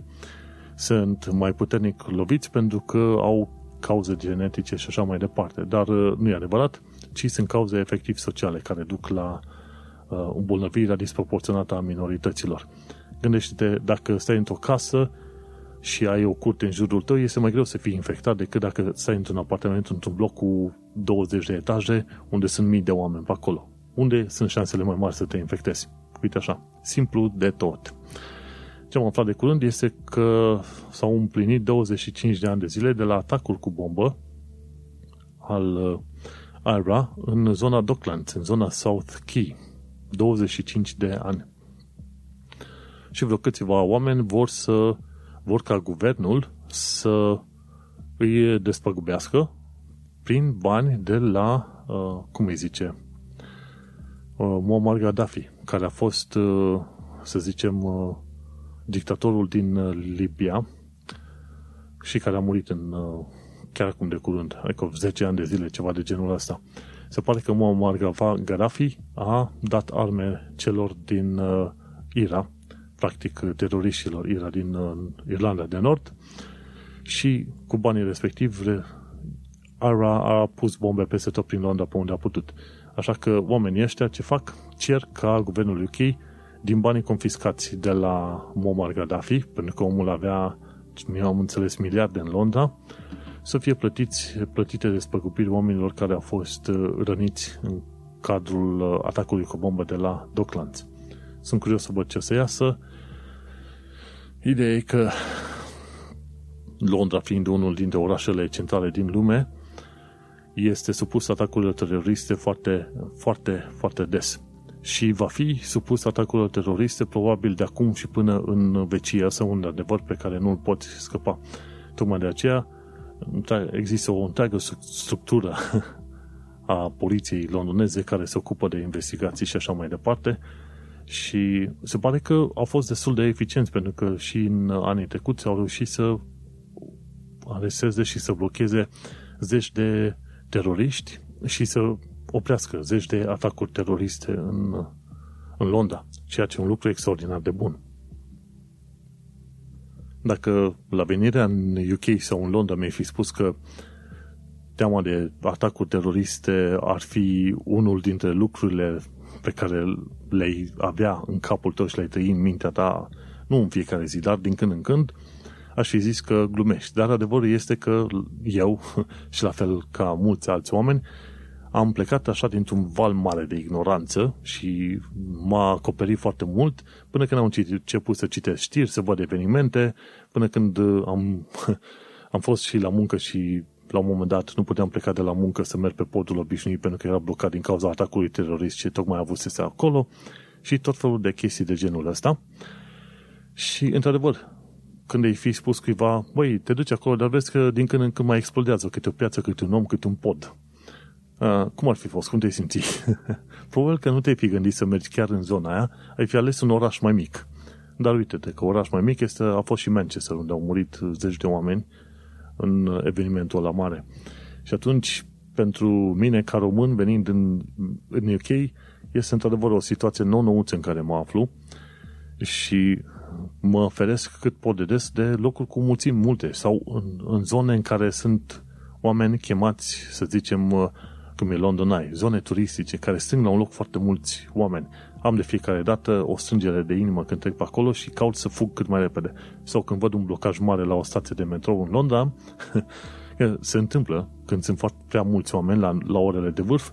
sunt mai puternic loviți pentru că au cauze genetice și așa mai departe. Dar uh, nu e adevărat, ci sunt cauze efectiv sociale care duc la uh, îmbolnăvirea disproporționată a minorităților. Gândește-te, dacă stai într-o casă și ai o curte în jurul tău, este mai greu să fii infectat decât dacă stai într-un apartament, într-un bloc cu 20 de etaje, unde sunt mii de oameni pe acolo. Unde sunt șansele mai mari să te infectezi? Uite așa, simplu de tot. Ce am aflat de curând este că s-au împlinit 25 de ani de zile de la atacul cu bombă al uh, IRA în zona Docklands, în zona South Key. 25 de ani. Și vreo câțiva oameni vor să vor ca guvernul să îi despăgubească prin bani de la, uh, cum îi zice, uh, Muammar Gaddafi, care a fost, uh, să zicem, uh, dictatorul din uh, Libia și care a murit în uh, chiar acum de curând, adică 10 ani de zile, ceva de genul ăsta. Se pare că Muammar Gaddafi a dat arme celor din uh, Ira, practic teroriștilor Ira din uh, Irlanda de Nord și cu banii respectivi Ara a pus bombe peste tot prin Londra pe unde a putut. Așa că oamenii ăștia ce fac? Cer ca guvernul UK din banii confiscați de la Muammar Gaddafi, pentru că omul avea, mi am înțeles, miliarde în Londra, să fie plătiți, plătite despăgubiri oamenilor care au fost uh, răniți în cadrul uh, atacului cu bombă de la Docklands. Sunt curios să văd ce să iasă. Ideea e că Londra fiind unul dintre orașele centrale din lume, este supus atacurilor teroriste foarte, foarte, foarte des. Și va fi supus atacurilor teroriste probabil de acum și până în vecie. Asta un adevăr pe care nu-l poți scăpa. Tocmai de aceea există o întreagă structură a poliției londoneze care se ocupă de investigații și așa mai departe și se pare că au fost destul de eficienți pentru că și în anii trecuți au reușit să aresteze și să blocheze zeci de teroriști și să oprească zeci de atacuri teroriste în, în Londra, ceea ce e un lucru extraordinar de bun. Dacă la venirea în UK sau în Londra mi-ai fi spus că teama de atacuri teroriste ar fi unul dintre lucrurile pe care le-ai avea în capul tău și le-ai trăi în mintea ta, nu în fiecare zi, dar din când în când, aș fi zis că glumești. Dar adevărul este că eu, și la fel ca mulți alți oameni, am plecat așa dintr-un val mare de ignoranță și m-a acoperit foarte mult până când am început să citesc știri, să văd evenimente, până când am, am fost și la muncă și la un moment dat nu puteam pleca de la muncă să merg pe podul obișnuit pentru că era blocat din cauza atacului terorist ce tocmai avusese acolo și tot felul de chestii de genul ăsta. Și, într-adevăr, când ai fi spus cuiva, băi, te duci acolo, dar vezi că din când în când mai explodează câte o piață, câte un om, câte un pod. Uh, cum ar fi fost? Cum te-ai simți? Probabil că nu te-ai fi gândit să mergi chiar în zona aia, ai fi ales un oraș mai mic. Dar uite-te că oraș mai mic este, a fost și Manchester, unde au murit zeci de oameni în evenimentul la mare. Și atunci, pentru mine, ca român, venind în, în UK, este într-adevăr o situație nou-nouță în care mă aflu și mă feresc cât pot de des de locuri cu mulțimi multe sau în, în zone în care sunt oameni chemați, să zicem, cum e London Eye, zone turistice care strâng la un loc foarte mulți oameni. Am de fiecare dată o strângere de inimă când trec pe acolo și caut să fug cât mai repede. Sau când văd un blocaj mare la o stație de metrou în Londra, se întâmplă când sunt foarte prea mulți oameni la, la orele de vârf,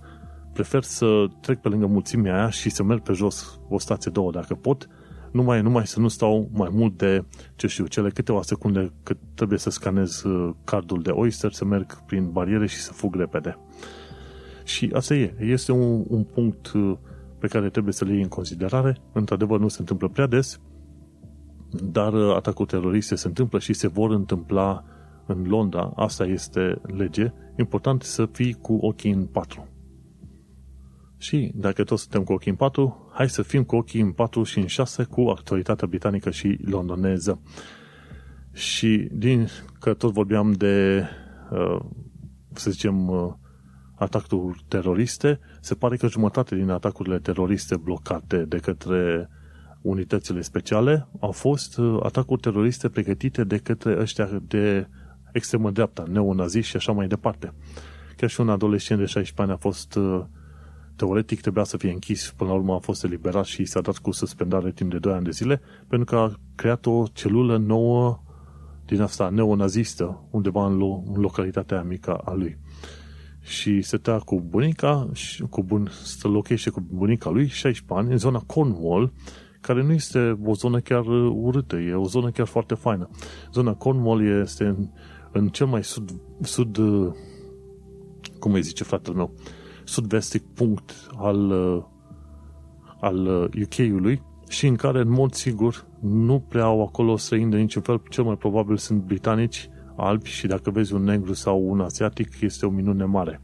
prefer să trec pe lângă mulțimea aia și să merg pe jos o stație, două dacă pot, numai, numai să nu stau mai mult de, ce știu, cele câteva secunde cât trebuie să scanez uh, cardul de Oyster, să merg prin bariere și să fug repede. Și asta e. Este un, un punct uh, pe care trebuie să le iei în considerare. Într-adevăr, nu se întâmplă prea des, dar uh, atacuri teroriste se întâmplă și se vor întâmpla în Londra. Asta este lege. Important să fii cu ochii în patru. Și dacă toți suntem cu ochii în patru, hai să fim cu ochii în patru și în șase cu actualitatea britanică și londoneză. Și din că tot vorbeam de, uh, să zicem, atacuri teroriste, se pare că jumătate din atacurile teroriste blocate de către unitățile speciale au fost uh, atacuri teroriste pregătite de către ăștia de extremă dreapta, neonaziști și așa mai departe. Chiar și un adolescent de 16 ani a fost uh, teoretic trebuia să fie închis, până la urmă a fost eliberat și s-a dat cu suspendare timp de 2 ani de zile, pentru că a creat o celulă nouă din asta neonazistă, undeva în, lo- în localitatea mică a lui. Și se tăia cu bunica, și cu bun, să lochește cu bunica lui, 16 ani, în zona Cornwall, care nu este o zonă chiar urâtă, e o zonă chiar foarte faină. Zona Cornwall este în, în cel mai sud, sud cum îi zice fratele meu, sud-vestic punct al, al UK-ului și în care, în mod sigur, nu prea au acolo străini de niciun fel, cel mai probabil sunt britanici, albi și dacă vezi un negru sau un asiatic, este o minune mare.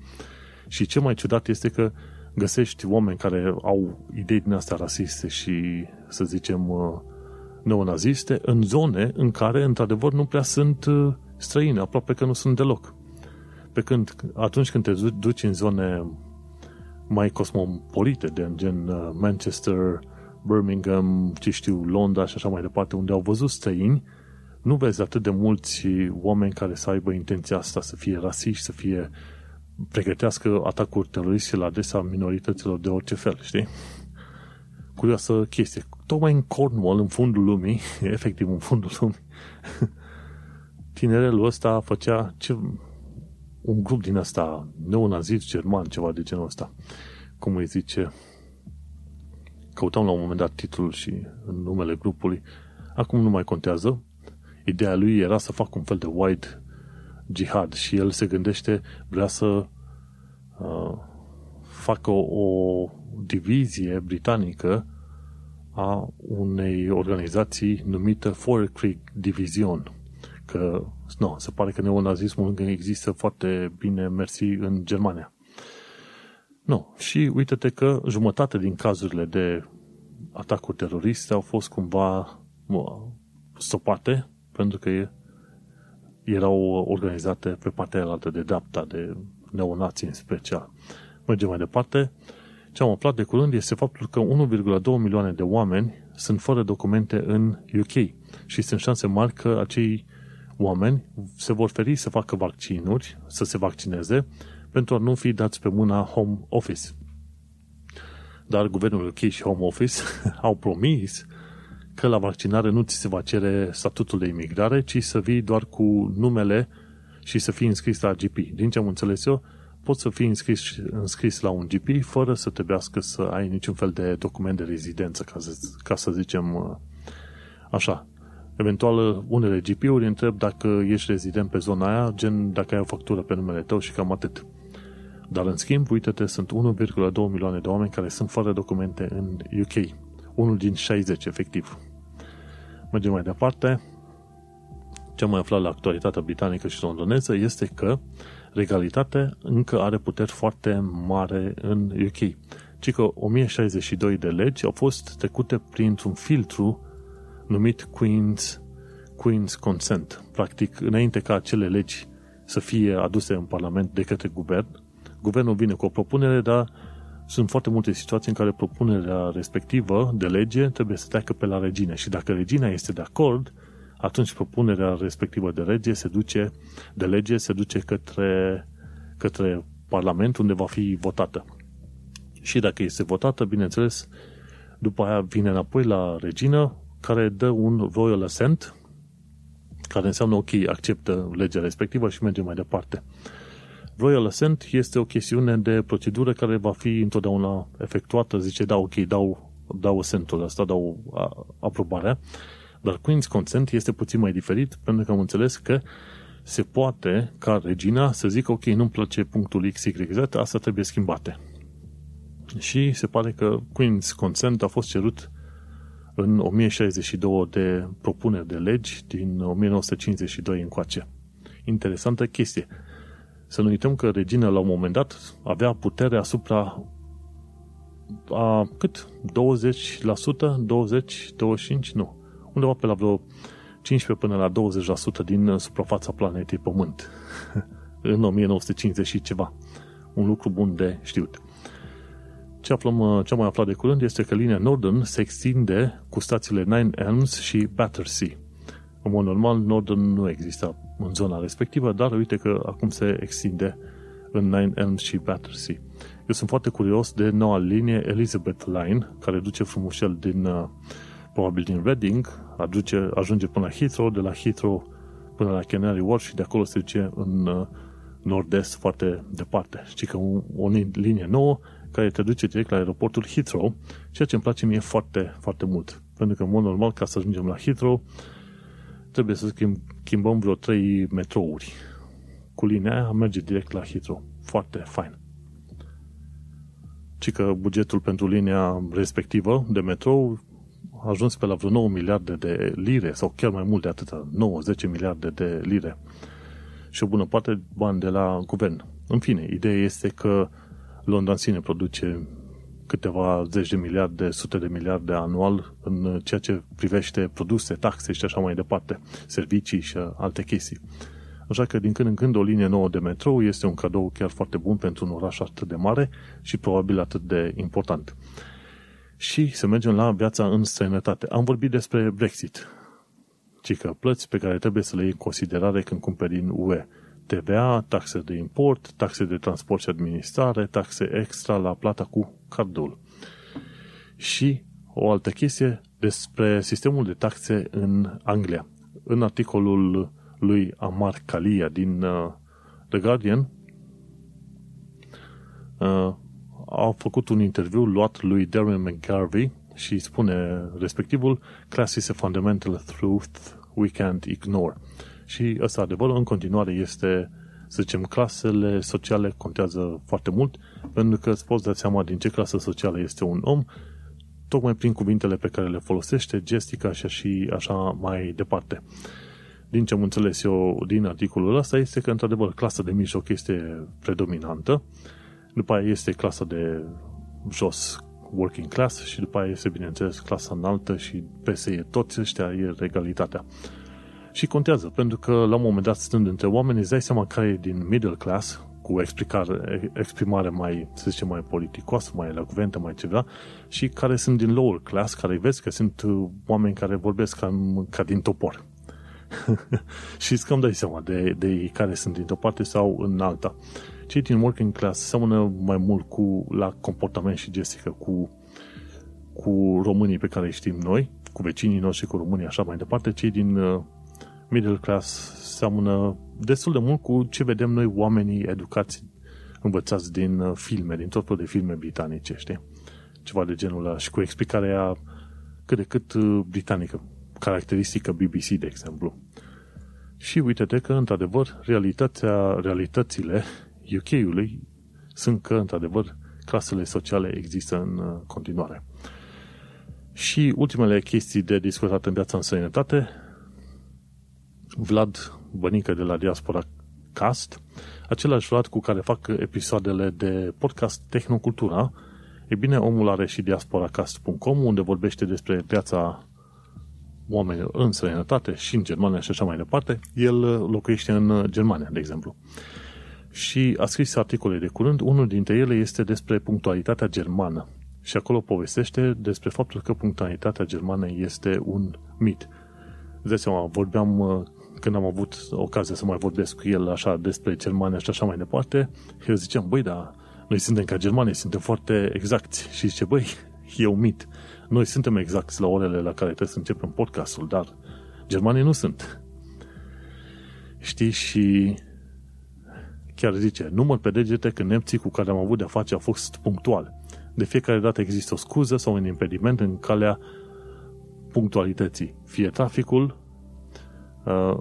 Și ce mai ciudat este că găsești oameni care au idei din astea rasiste și, să zicem, neonaziste în zone în care, într-adevăr, nu prea sunt străini, aproape că nu sunt deloc. Pe când, atunci când te duci în zone mai cosmopolite, de gen Manchester, Birmingham, ce știu, Londra și așa mai departe, unde au văzut străini, nu vezi atât de mulți oameni care să aibă intenția asta, să fie rasiști, să fie pregătească atacuri teroriste la adresa minorităților de orice fel, știi? Curioasă chestie. Tocmai în Cornwall, în fundul lumii, efectiv în fundul lumii, tinerelul ăsta făcea ce, un grup din asta neonazist german, ceva de genul ăsta. Cum îi zice? Căutam la un moment dat titlul și numele grupului. Acum nu mai contează. Ideea lui era să facă un fel de white jihad și el se gândește, vrea să uh, facă o, o divizie britanică a unei organizații numită Four Creek Division. Că, nu, se pare că neonazismul există foarte bine, mersi, în Germania. Nu. Și uite-te că jumătate din cazurile de atacuri teroriste au fost cumva stopate pentru că erau organizate pe partea altă de dreapta, de neonații în special. Mergem mai departe. Ce am aflat de curând este faptul că 1,2 milioane de oameni sunt fără documente în UK și sunt șanse mari că acei oameni se vor feri să facă vaccinuri, să se vaccineze, pentru a nu fi dați pe mâna Home Office. Dar guvernul UK și Home Office au promis că la vaccinare nu ți se va cere statutul de imigrare, ci să vii doar cu numele și să fii înscris la GP. Din ce am înțeles eu, poți să fii înscris, înscris la un GP fără să trebuiască să ai niciun fel de document de rezidență, ca să, ca să zicem uh, așa. Eventual, unele GP-uri întreb dacă ești rezident pe zona aia, gen dacă ai o factură pe numele tău și cam atât. Dar în schimb, uite-te, sunt 1,2 milioane de oameni care sunt fără documente în UK. Unul din 60, efectiv. Mergem mai departe. Ce am mai aflat la actualitatea britanică și londoneză este că regalitatea încă are puteri foarte mare în UK. Ci că 1062 de legi au fost trecute printr-un filtru numit Queen's, Queen's Consent. Practic, înainte ca acele legi să fie aduse în Parlament de către guvern, guvernul vine cu o propunere, dar sunt foarte multe situații în care propunerea respectivă de lege trebuie să treacă pe la regine și dacă regina este de acord, atunci propunerea respectivă de lege se duce, de lege se duce către, către Parlament unde va fi votată. Și dacă este votată, bineînțeles, după aia vine înapoi la regină, care dă un royal assent, care înseamnă ok, acceptă legea respectivă și merge mai departe. Royal Assent este o chestiune de procedură care va fi întotdeauna efectuată, zice, da, ok, dau, dau assentul ăsta, dau a, aprobarea, dar Queen's Consent este puțin mai diferit, pentru că am înțeles că se poate ca regina să zică, ok, nu-mi place punctul XYZ, asta trebuie schimbate. Și se pare că Queen's Consent a fost cerut în 1062 de propuneri de legi din 1952 încoace. Interesantă chestie. Să nu uităm că regina la un moment dat avea putere asupra a cât? 20%? 20? 25? Nu. Undeva pe la vreo 15 până la 20% din suprafața planetei Pământ. în 1950 și ceva. Un lucru bun de știut. Ce, aflăm, ce am mai aflat de curând este că linia Northern se extinde cu stațiile Nine Elms și Battersea. În mod normal, Northern nu există în zona respectivă, dar uite că acum se extinde în Nine Elms și Battersea. Eu sunt foarte curios de noua linie Elizabeth Line, care duce frumușel din, uh, probabil din Reading, aduce, ajunge până la Heathrow, de la Heathrow până la Canary Wharf și de acolo se duce în uh, nord-est foarte departe. Știi că o, o linie nouă care te duce direct la aeroportul Heathrow, ceea ce îmi place mie foarte, foarte mult. Pentru că, în mod normal, ca să ajungem la Heathrow, trebuie să schimbăm vreo 3 metrouri. Cu linia aia merge direct la Heathrow. Foarte fain. Ci că bugetul pentru linia respectivă de metrou a ajuns pe la vreo 9 miliarde de lire, sau chiar mai mult de atâta, 9-10 miliarde de lire. Și o bună parte bani de la guvern. În fine, ideea este că Londra în sine produce câteva zeci de miliarde, sute de miliarde anual în ceea ce privește produse, taxe și așa mai departe, servicii și alte chestii. Așa că din când în când o linie nouă de metrou este un cadou chiar foarte bun pentru un oraș atât de mare și probabil atât de important. Și să mergem la viața în străinătate. Am vorbit despre Brexit. Ci că plăți pe care trebuie să le iei în considerare când cumperi din UE. TVA, taxe de import, taxe de transport și administrare, taxe extra la plata cu cardul. Și o altă chestie despre sistemul de taxe în Anglia. În articolul lui Amar Kalia din uh, The Guardian uh, a făcut un interviu luat lui Darren McGarvey și spune respectivul Class is a fundamental truth we can't ignore. Și ăsta adevărul în continuare este să zicem, clasele sociale contează foarte mult, pentru că îți poți da seama din ce clasă socială este un om, tocmai prin cuvintele pe care le folosește, gestica și și așa mai departe. Din ce am înțeles eu din articolul ăsta este că, într-adevăr, clasa de mijloc este predominantă, după aia este clasa de jos, working class, și după aia este, bineînțeles, clasa înaltă și peste toți ăștia e regalitatea. Și contează, pentru că la un moment dat, stând între oameni, îți dai seama care e din middle class, cu explicare, exprimare mai, să zicem, mai politicoasă, mai elocventă, mai ceva, și care sunt din lower class, care vezi că sunt uh, oameni care vorbesc ca, ca din topor. și îți cam dai seama de, de care sunt dintr-o parte sau în alta. Cei din working class seamănă mai mult cu, la comportament și gestică cu, cu românii pe care îi știm noi, cu vecinii noștri, cu românii, așa mai departe. Cei din uh, middle class seamănă destul de mult cu ce vedem noi oamenii educați, învățați din uh, filme, din tot felul de filme britanice, știi? Ceva de genul ăla și cu explicarea cât de cât uh, britanică, caracteristică BBC, de exemplu. Și uite-te că, într-adevăr, realitatea, realitățile UK-ului sunt că, într-adevăr, clasele sociale există în uh, continuare. Și ultimele chestii de discutat în viața în sănătate, Vlad Bănică de la Diaspora Cast, același Vlad cu care fac episoadele de podcast Tehnocultura, e bine, omul are și diasporacast.com, unde vorbește despre viața oamenilor în străinătate și în Germania și așa mai departe. El locuiește în Germania, de exemplu. Și a scris articole de curând, unul dintre ele este despre punctualitatea germană. Și acolo povestește despre faptul că punctualitatea germană este un mit. De seama, vorbeam când am avut ocazia să mai vorbesc cu el așa despre Germania și așa mai departe, eu ziceam, băi, da, noi suntem ca germanii, suntem foarte exacti. Și zice, băi, e un mit. Noi suntem exacti la orele la care trebuie să începem podcastul, dar germanii nu sunt. Știi? Și chiar zice, număr pe degete că nemții cu care am avut de-a face au fost punctual. De fiecare dată există o scuză sau un impediment în calea punctualității. Fie traficul, Uh,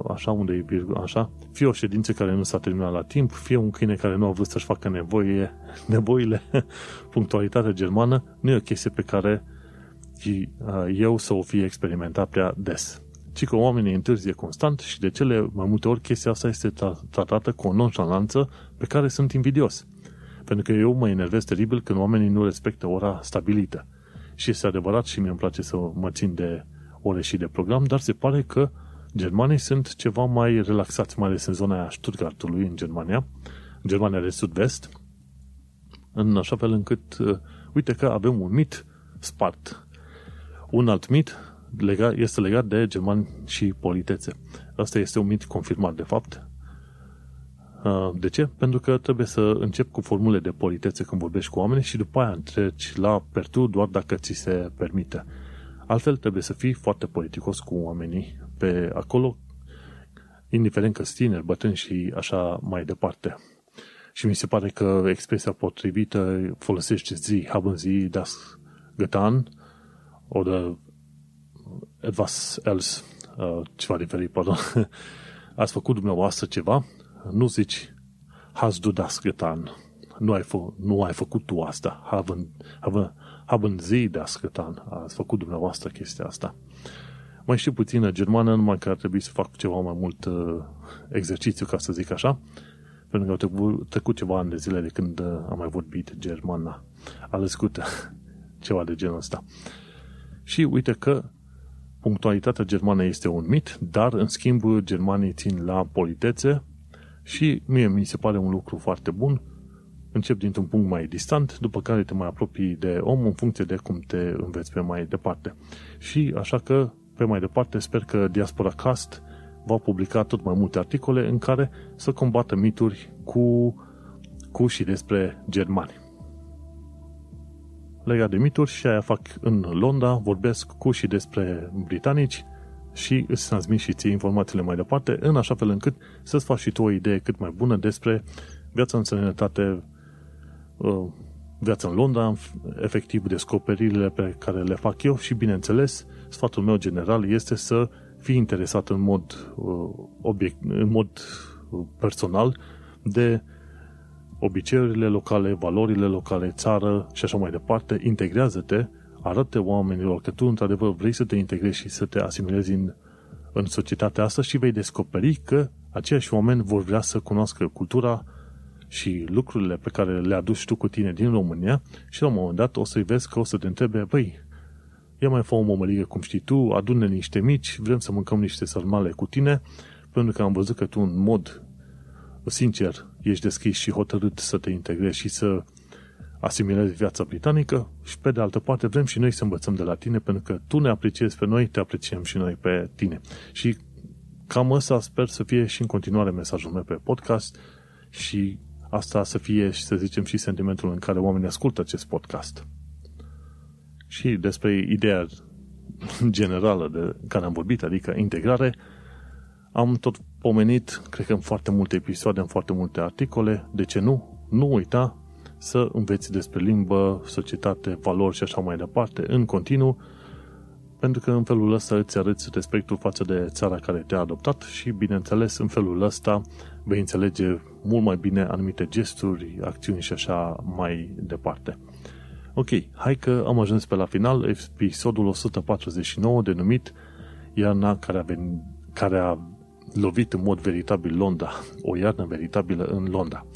așa unde e virgulă, așa, fie o ședință care nu s-a terminat la timp, fie un câine care nu a vrut să-și facă nevoie, nevoile, punctualitatea germană, nu e o chestie pe care uh, eu să o fie experimentat prea des. Ci că oamenii întârzie constant și de cele mai multe ori chestia asta este tratată cu o nonșalanță pe care sunt invidios. Pentru că eu mă enervez teribil când oamenii nu respectă ora stabilită. Și este adevărat și mie îmi place să mă țin de ore și de program, dar se pare că uh, Germanii sunt ceva mai relaxați, mai ales în zona aia Stuttgartului, în Germania, în Germania de sud-vest, în așa fel încât, uh, uite că avem un mit spart. Un alt mit lega, este legat de germani și politețe. Asta este un mit confirmat, de fapt. Uh, de ce? Pentru că trebuie să încep cu formule de politețe când vorbești cu oameni și după aia treci la pertu doar dacă ți se permite. Altfel trebuie să fii foarte politicos cu oamenii pe acolo, indiferent că tineri, bătrâni și așa mai departe. Și mi se pare că expresia potrivită folosește zi, haben zi das getan oder etwas else, uh, ceva diferit, pardon. Ați făcut dumneavoastră ceva, nu zici hast du das getan. Nu ai, fă, nu ai făcut tu asta. Haben, haben, haben sie das getan. Ați făcut dumneavoastră chestia asta. Mai știu puțină germană, numai că ar trebui să fac ceva mai mult uh, exercițiu, ca să zic așa, pentru că au trecut, trecut ceva ani de zile de când uh, am mai vorbit germana. Alescută ceva de genul ăsta. Și uite că punctualitatea germană este un mit, dar în schimb germanii țin la politețe și mie mi se pare un lucru foarte bun. Încep dintr-un punct mai distant, după care te mai apropii de om în funcție de cum te înveți pe mai departe. Și așa că, pe mai departe, sper că Diaspora Cast va publica tot mai multe articole în care să combată mituri cu, cu și despre germani. Legat de mituri și aia fac în Londra, vorbesc cu și despre britanici, și îți transmit și ție informațiile mai departe, în așa fel încât să-ți faci și tu o idee cât mai bună despre viața în sănătate, uh, viața în Londra, efectiv descoperirile pe care le fac eu și, bineînțeles, sfatul meu general este să fii interesat în mod, uh, obiect, în mod uh, personal de obiceiurile locale, valorile locale, țară și așa mai departe, integrează-te arată oamenilor că tu într-adevăr vrei să te integrezi și să te asimilezi în, în societatea asta și vei descoperi că aceiași oameni vor vrea să cunoască cultura și lucrurile pe care le aduci tu cu tine din România și la un moment dat o să-i vezi că o să te întrebe, băi, ia mai fă o mămăligă cum știi tu, adune niște mici, vrem să mâncăm niște sarmale cu tine, pentru că am văzut că tu în mod sincer ești deschis și hotărât să te integrezi și să asimilezi viața britanică și pe de altă parte vrem și noi să învățăm de la tine pentru că tu ne apreciezi pe noi, te apreciem și noi pe tine. Și cam ăsta sper să fie și în continuare mesajul meu pe podcast și asta să fie, să zicem, și sentimentul în care oamenii ascultă acest podcast. Și despre ideea generală de care am vorbit, adică integrare, am tot pomenit, cred că în foarte multe episoade, în foarte multe articole, de ce nu? Nu uita să înveți despre limbă, societate, valori și așa mai departe, în continuu, pentru că în felul ăsta îți arăți respectul față de țara care te-a adoptat și, bineînțeles, în felul ăsta vei înțelege mult mai bine anumite gesturi, acțiuni și așa mai departe. Ok, hai că am ajuns pe la final, episodul 149 denumit Iarna care a, venit, care a lovit în mod veritabil Londra, o iarnă veritabilă în Londra.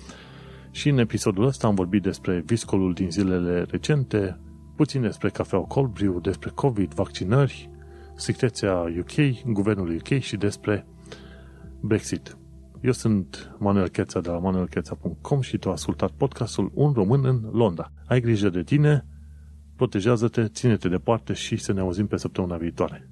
Și în episodul ăsta am vorbit despre viscolul din zilele recente, puțin despre cafeaua cold brew, despre COVID, vaccinări, secreția UK, guvernul UK și despre Brexit. Eu sunt Manuel Cheța de la manuelcheța.com și tu ai ascultat podcastul Un român în Londra. Ai grijă de tine, protejează-te, ține-te departe și să ne auzim pe săptămâna viitoare.